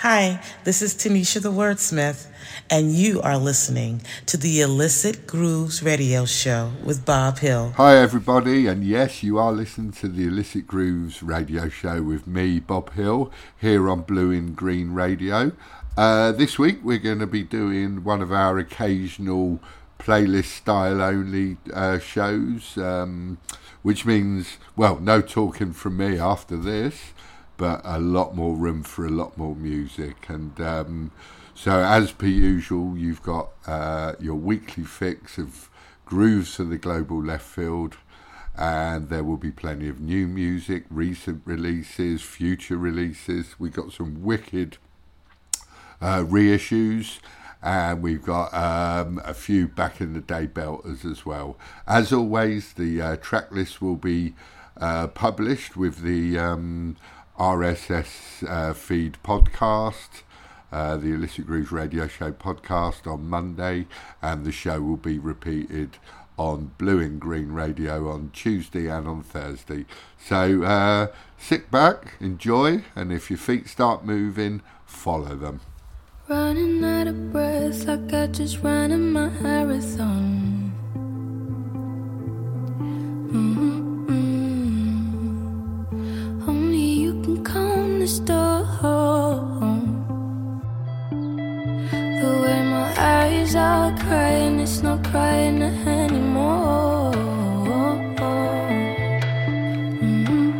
Hi, this is Tanisha the Wordsmith, and you are listening to the Illicit Grooves Radio Show with Bob Hill. Hi, everybody, and yes, you are listening to the Illicit Grooves Radio Show with me, Bob Hill, here on Blue In Green Radio. Uh, this week, we're going to be doing one of our occasional playlist style only uh, shows, um, which means, well, no talking from me after this, but a lot more room for a lot more music. And um, so, as per usual, you've got uh, your weekly fix of grooves for the global left field. And there will be plenty of new music, recent releases, future releases. We got some wicked uh, reissues and we've got um, a few back in the day belters as well. As always, the uh, track list will be uh, published with the um, RSS uh, feed podcast. Uh, the Illicit Grooves Radio Show podcast on Monday, and the show will be repeated on Blue In Green Radio on Tuesday and on Thursday. So uh, sit back, enjoy, and if your feet start moving, follow them. Running out of breath, like I just ran a marathon. Mm-hmm. The storm. The way my eyes are crying, it's not crying anymore. Mm-hmm.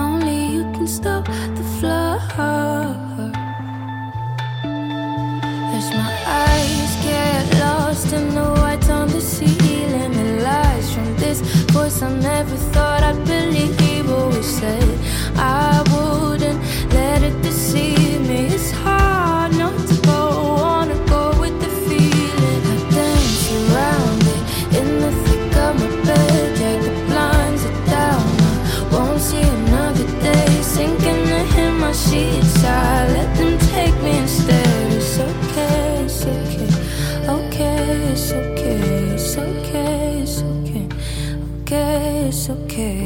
Only you can stop the flood. As my eyes get lost in the white on the ceiling, lies from this voice I never thought I'd said I wouldn't let it deceive me. It's hard not to go, wanna go with the feeling. I dance around it in the thick of my bed. Drag the blinds down. I won't see another day. Sinking in my sheets, I let them take me instead. It's okay, it's okay, okay, it's okay, it's okay, it's okay, okay, it's okay.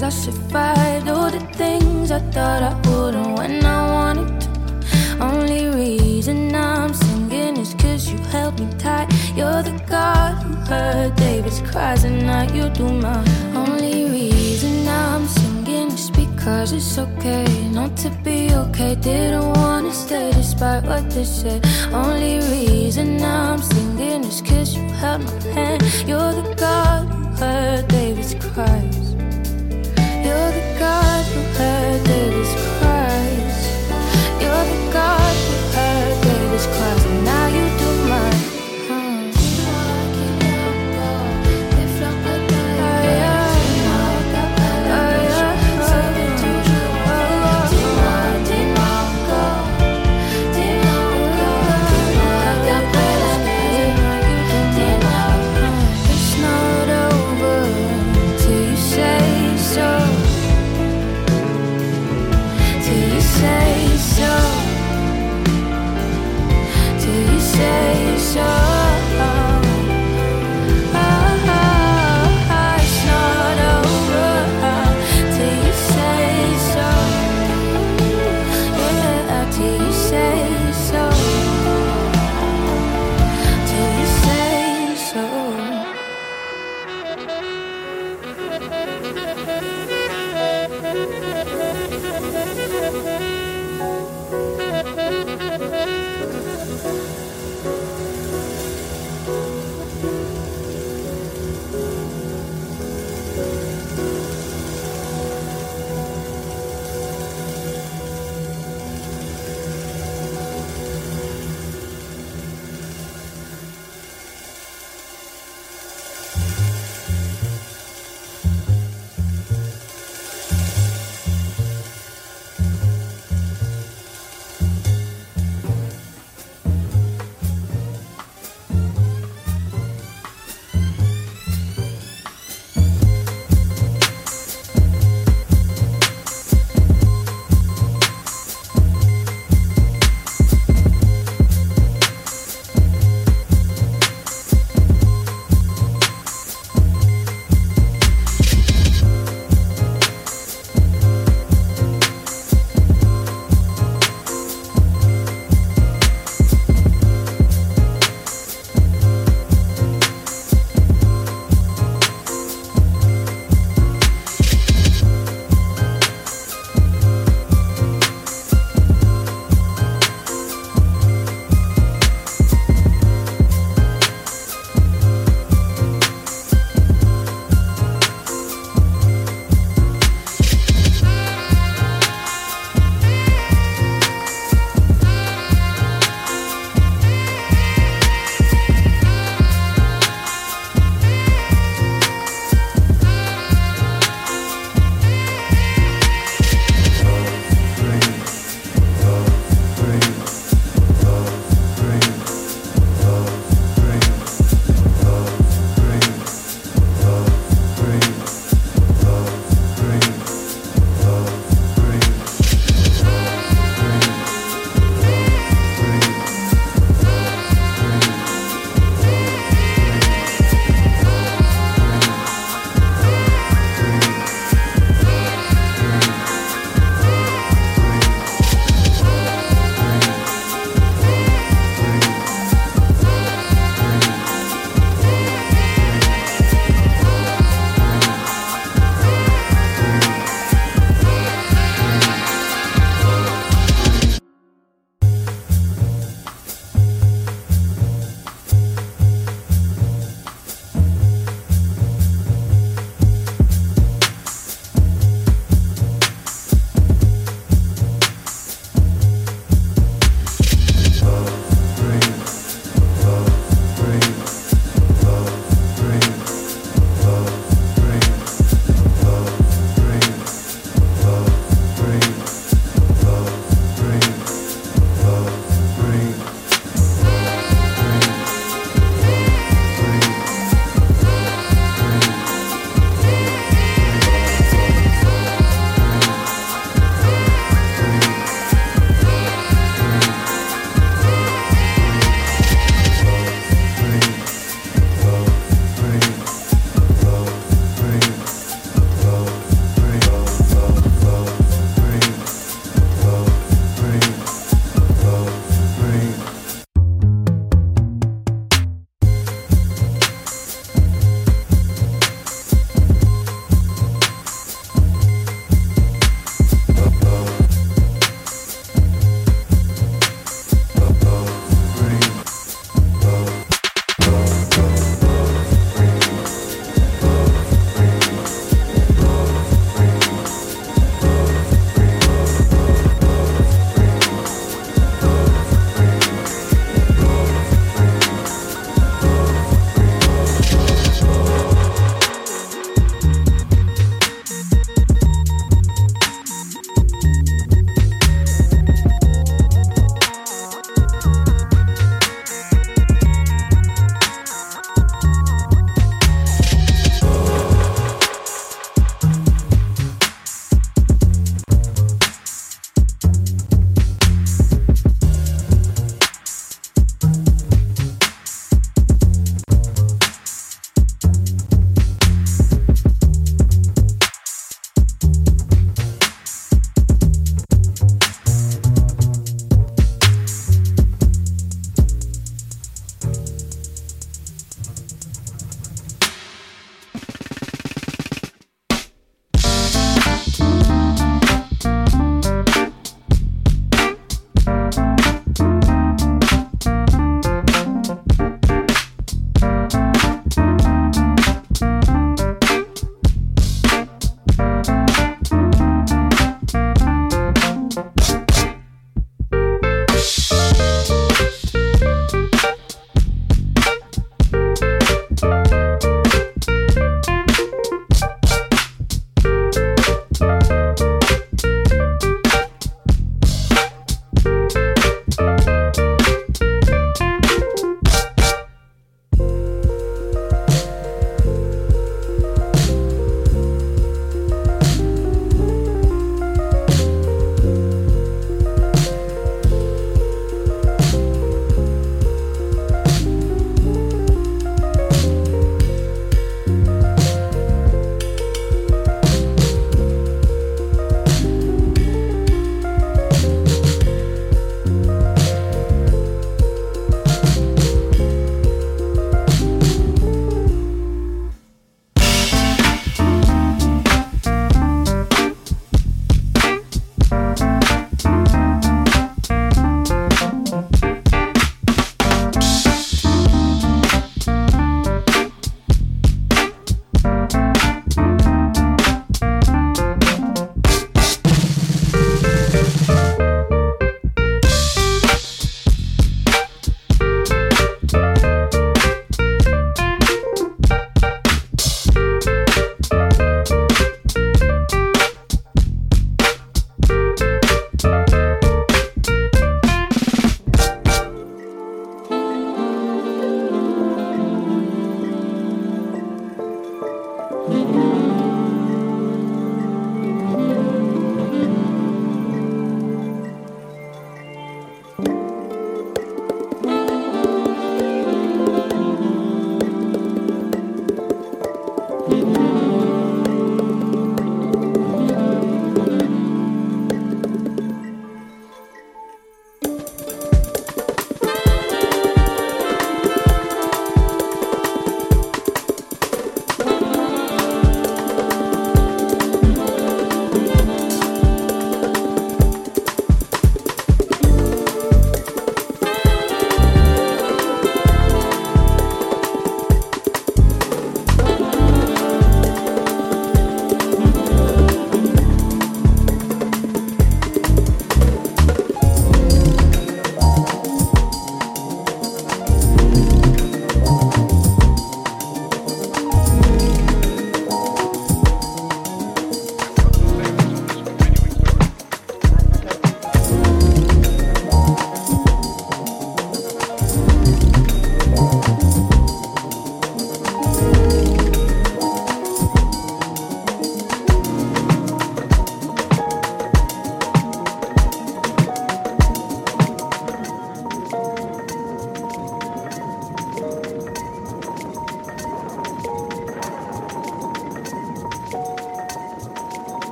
I survived all the things I thought I wouldn't when I wanted to. Only reason I'm singing is cause you held me tight. You're the God who heard David's cries, and now you do mine. Only reason I'm singing is because it's okay not to be okay. Didn't wanna stay despite what they said. Only reason I'm singing is cause you held my hand. You're the God who heard David's cries. You're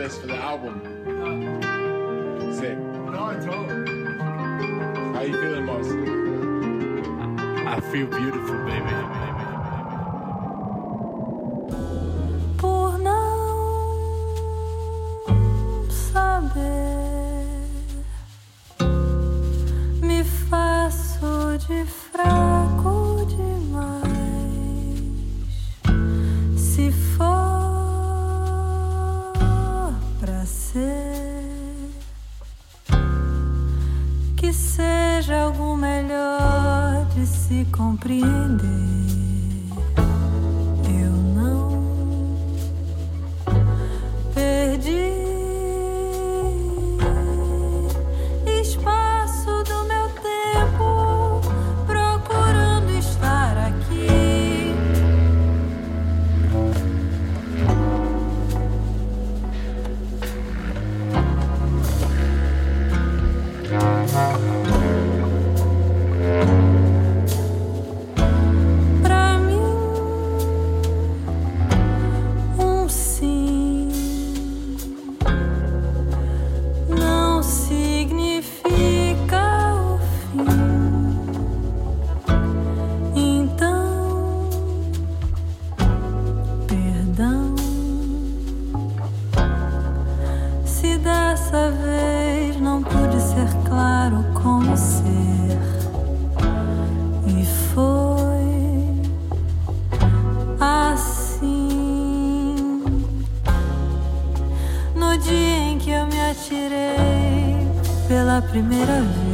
this for the e foi assim no dia em que eu me atirei pela primeira vez.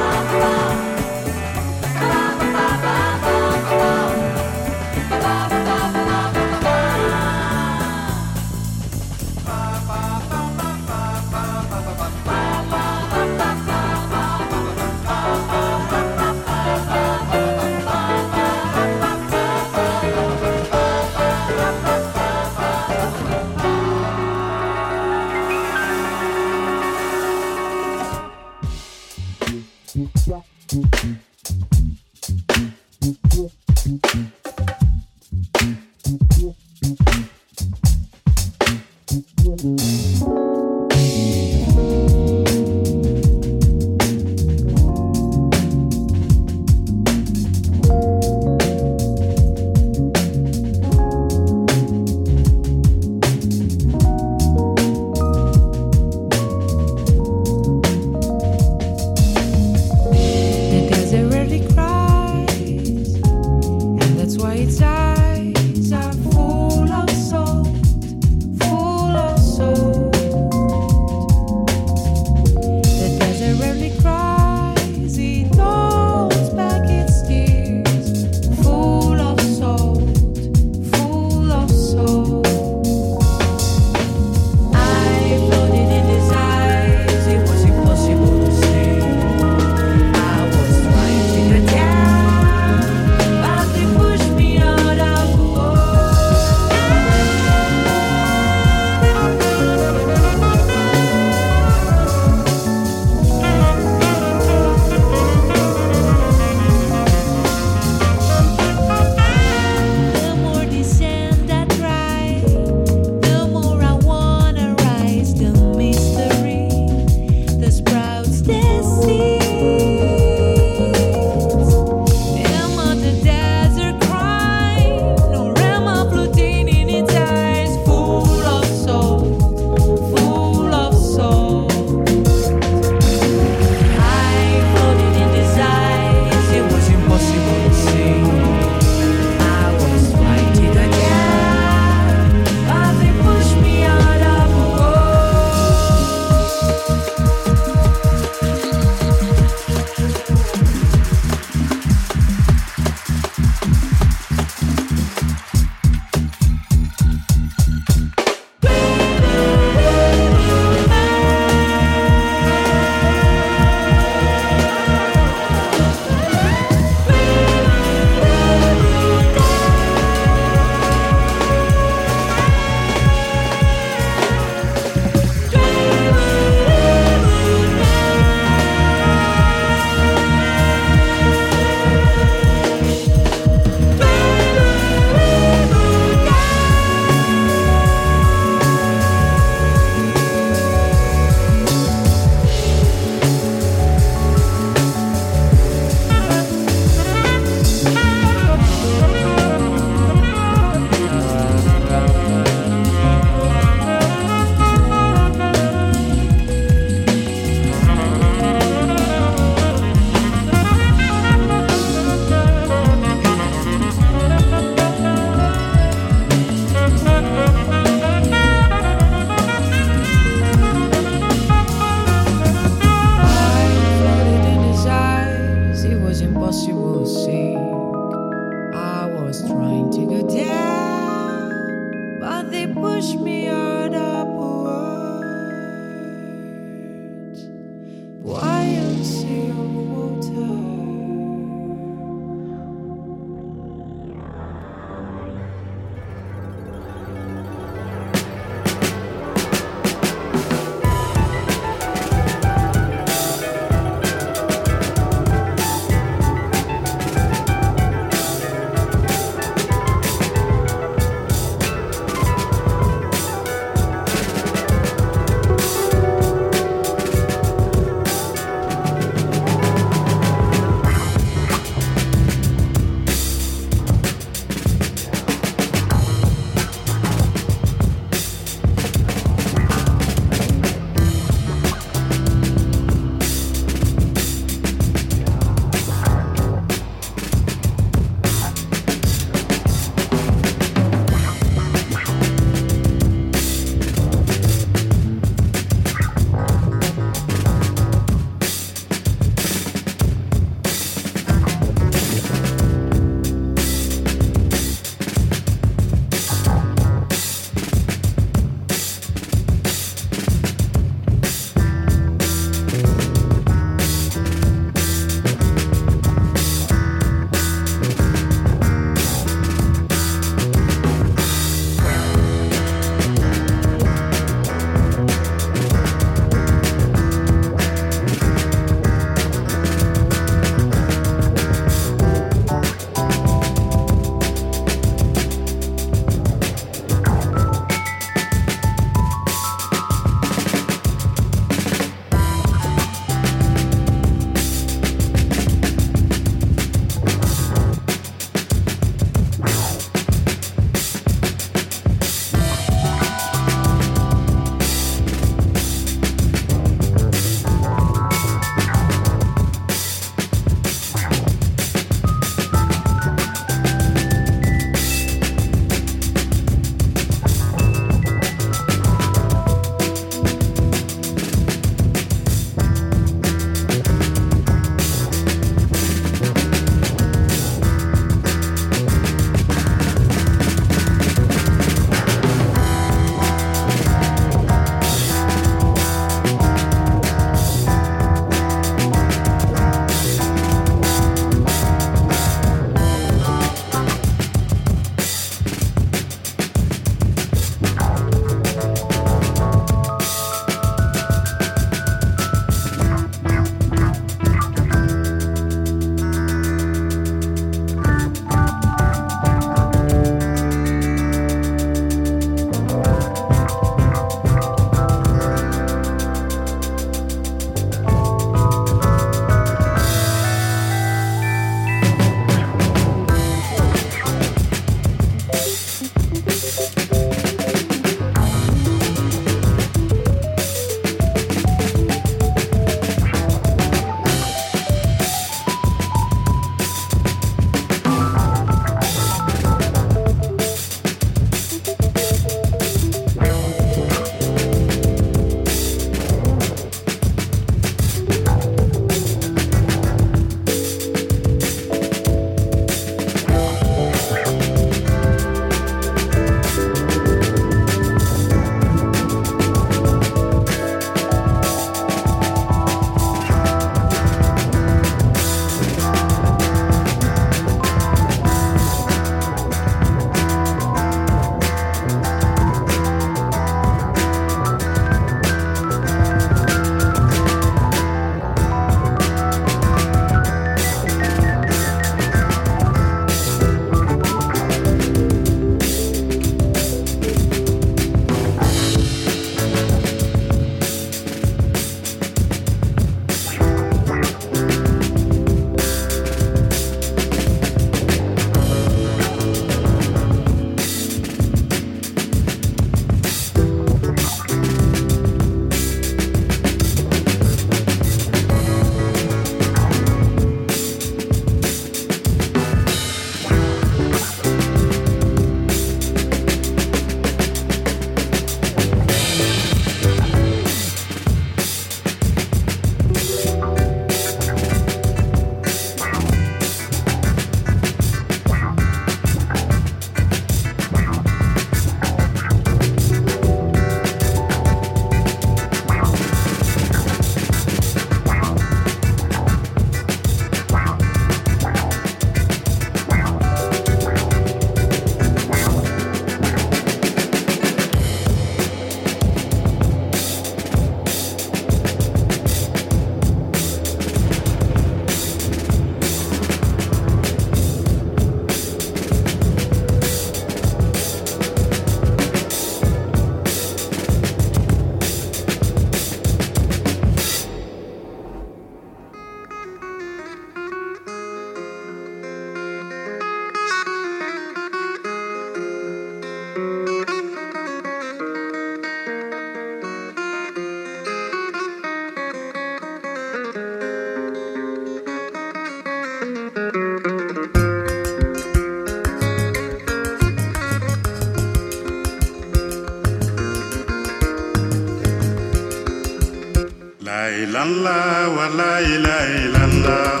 ilalla wa la ilaha illallah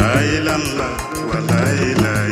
la ilaha wa la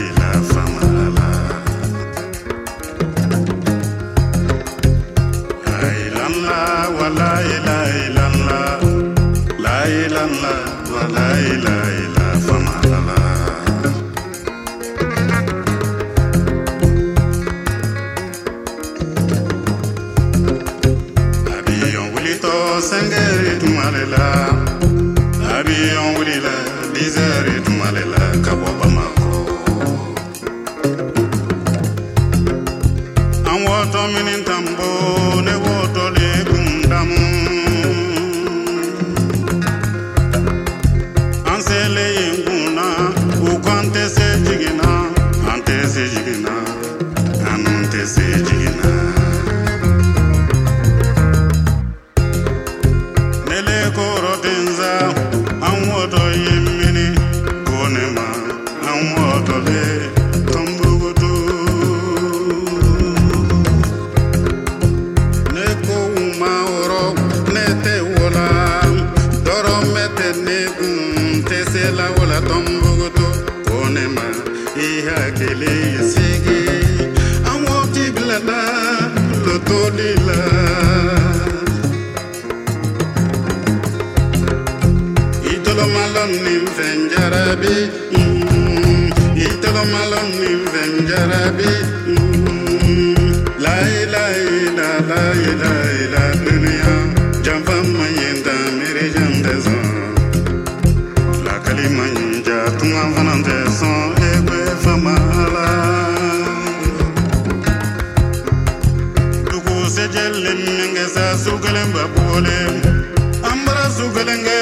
sugale ambara sugalenge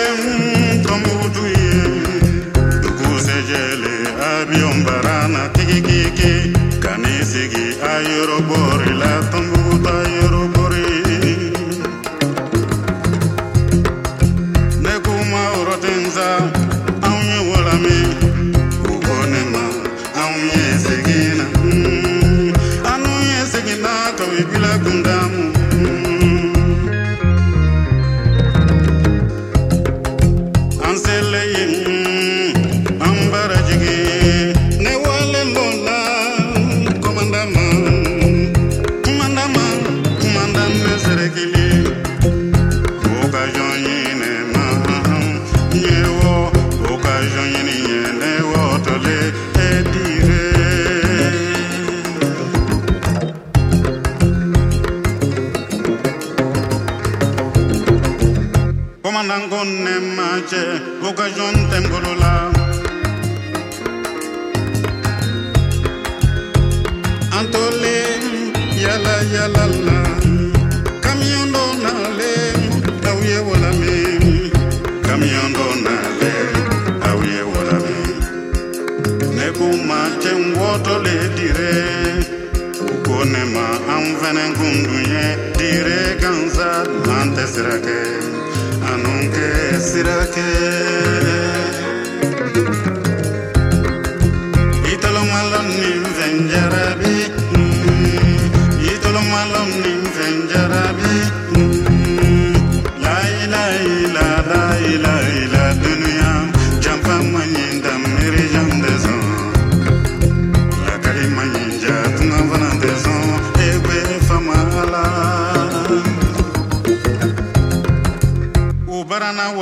tomu duye dukuse jele abion barana tiki kiki kanisigi ayoro borila tambuta ayoro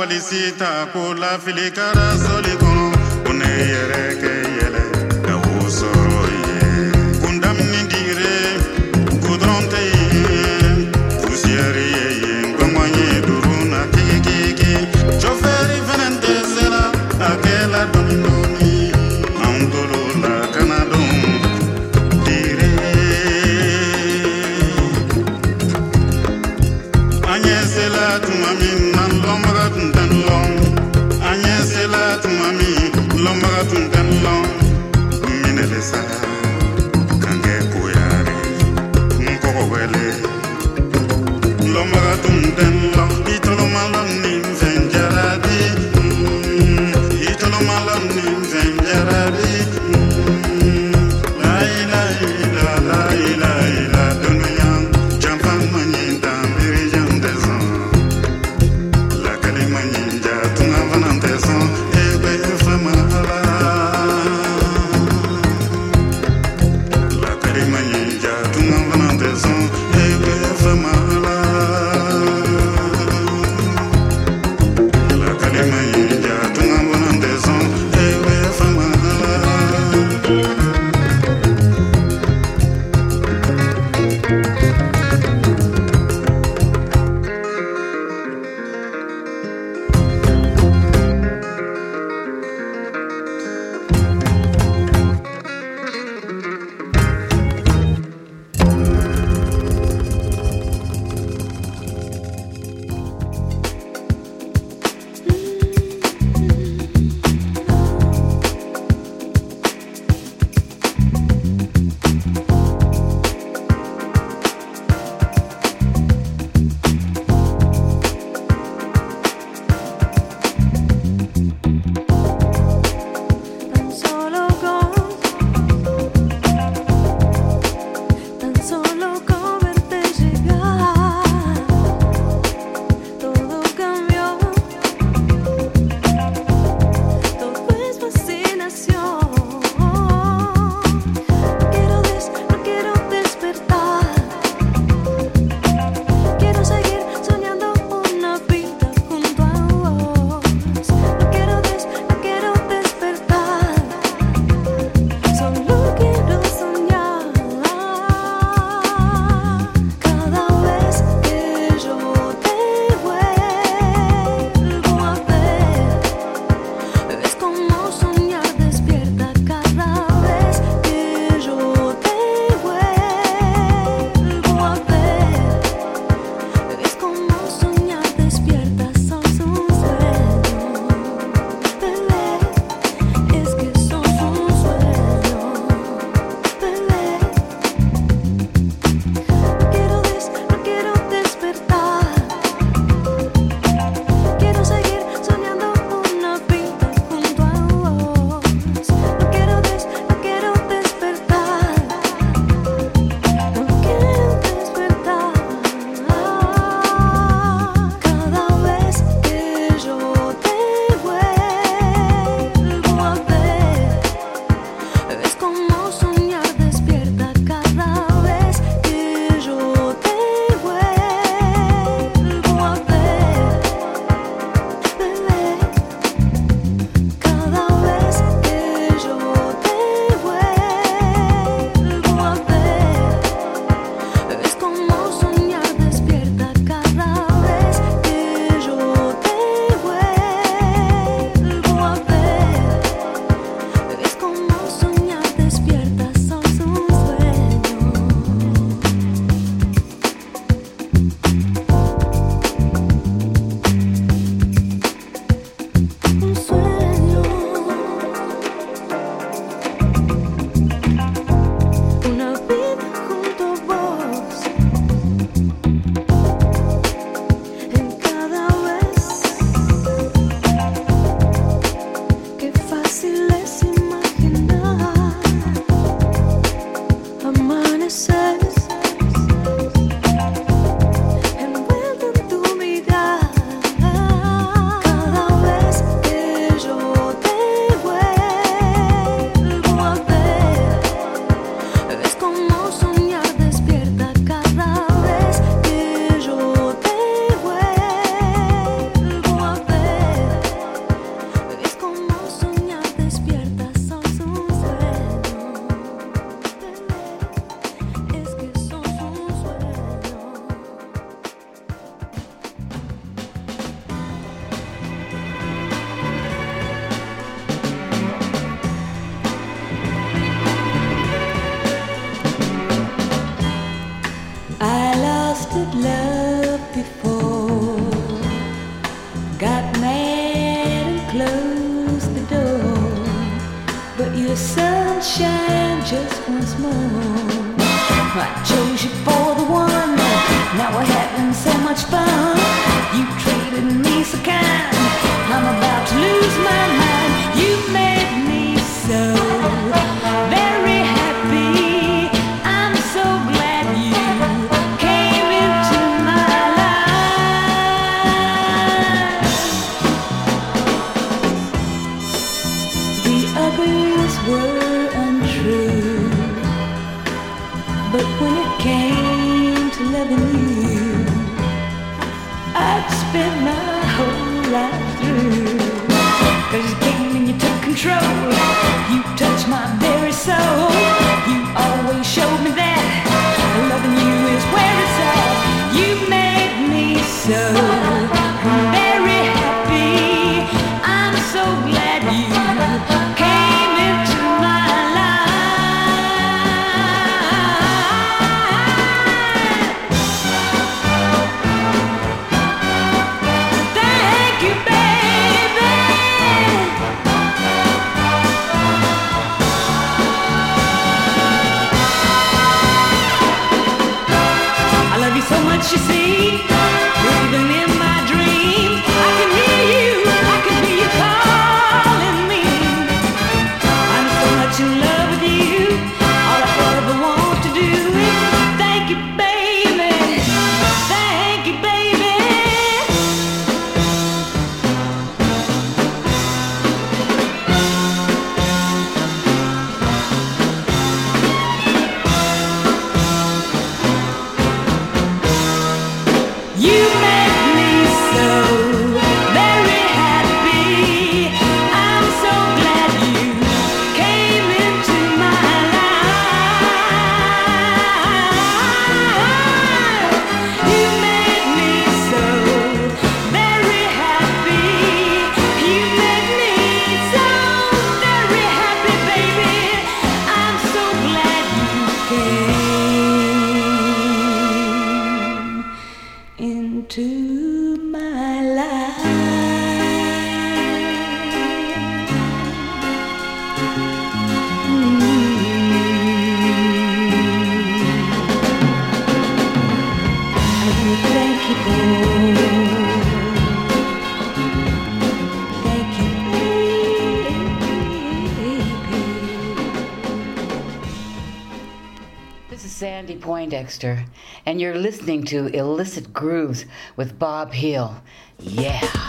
wali si ta ko lafili kɛra soli kɔnɔ ko ne on the listening to Illicit Grooves with Bob Hill. Yeah.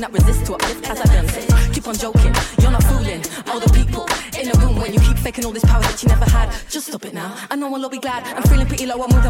cannot resist to it. What if as I done said, keep on joking, you're not fooling all the people in the room when you keep faking all this power that you never had. Just stop it now. I know I'll all be glad. I'm feeling pretty low. I'm moving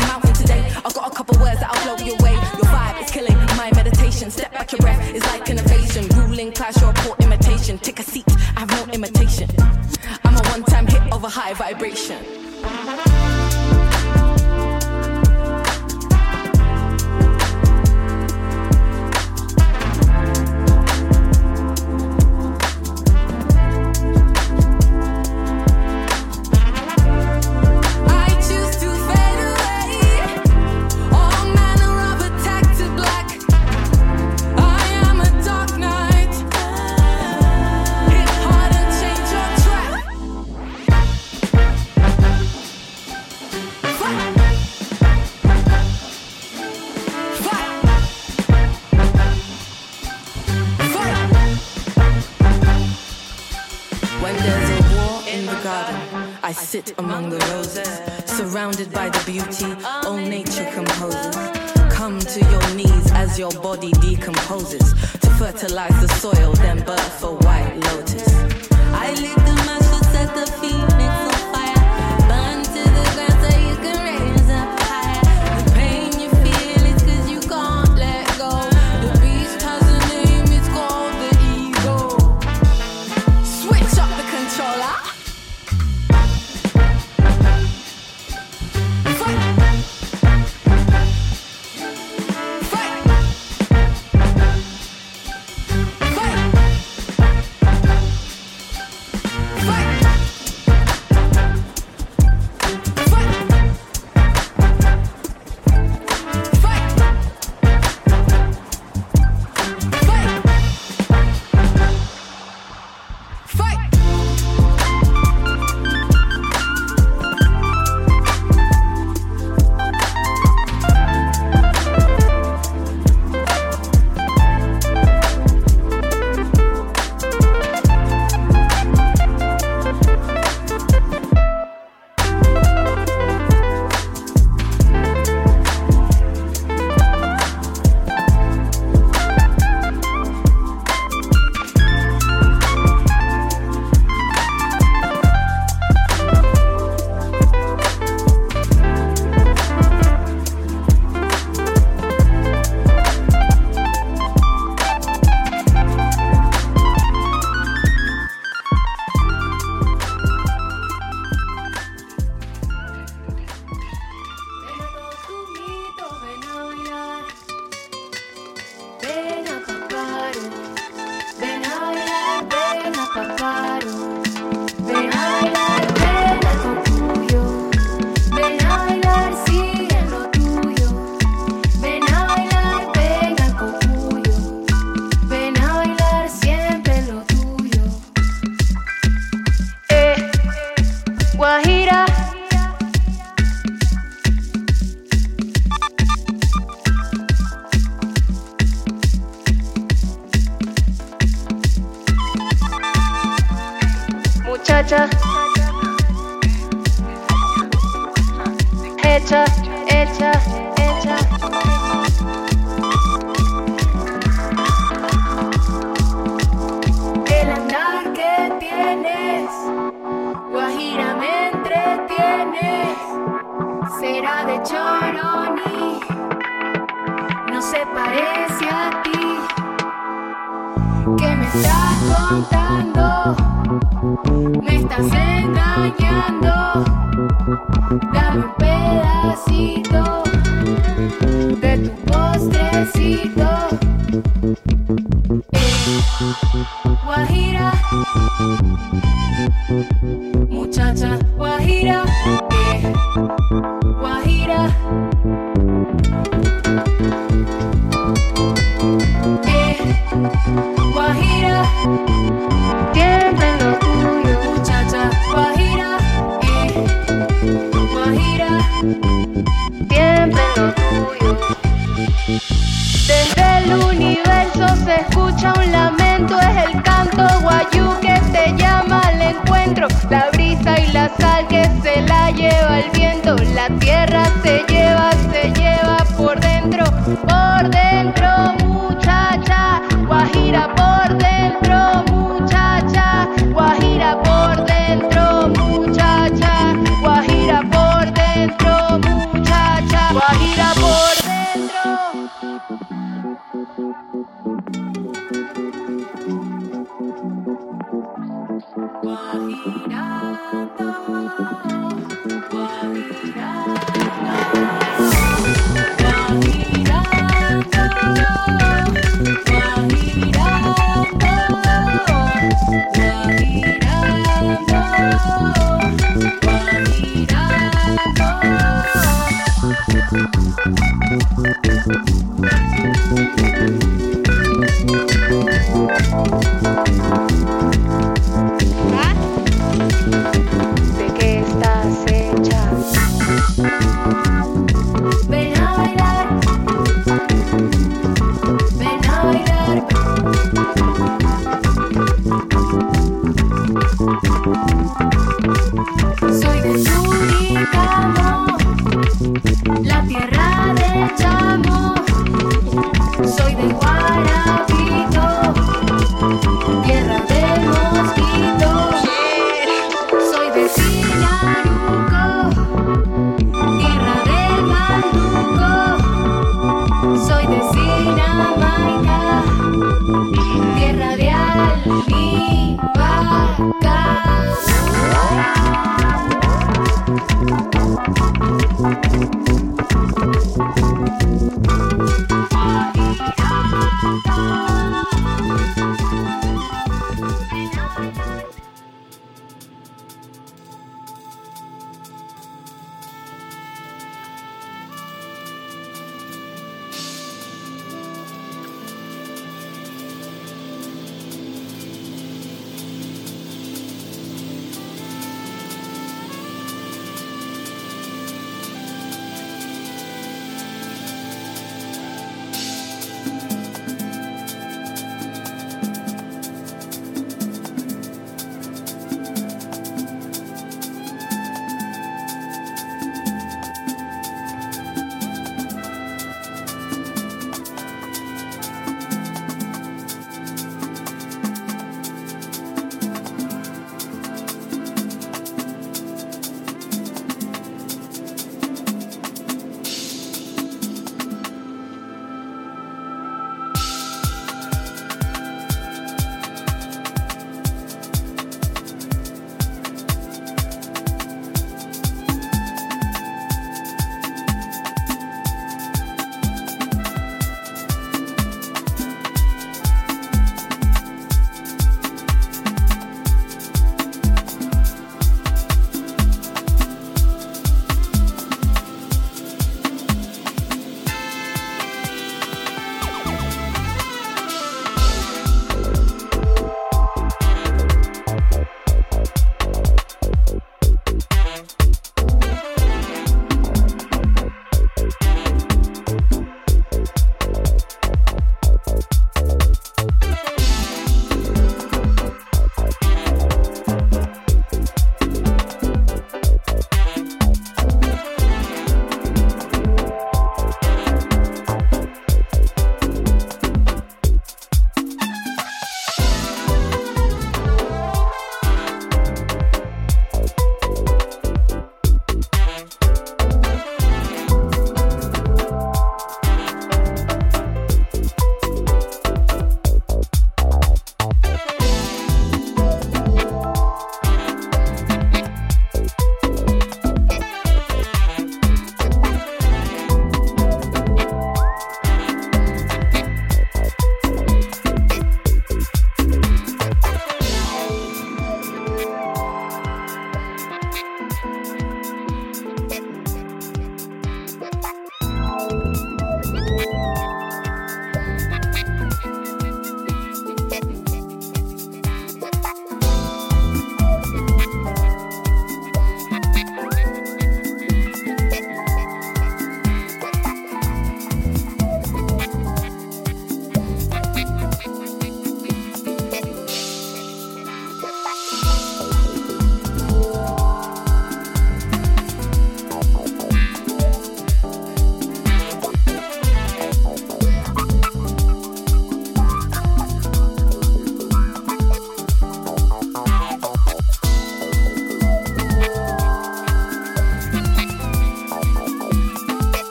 来。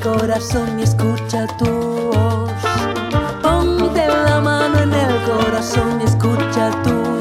corazón y escucha tu voz. Ponte la mano en el corazón y escucha tu voz.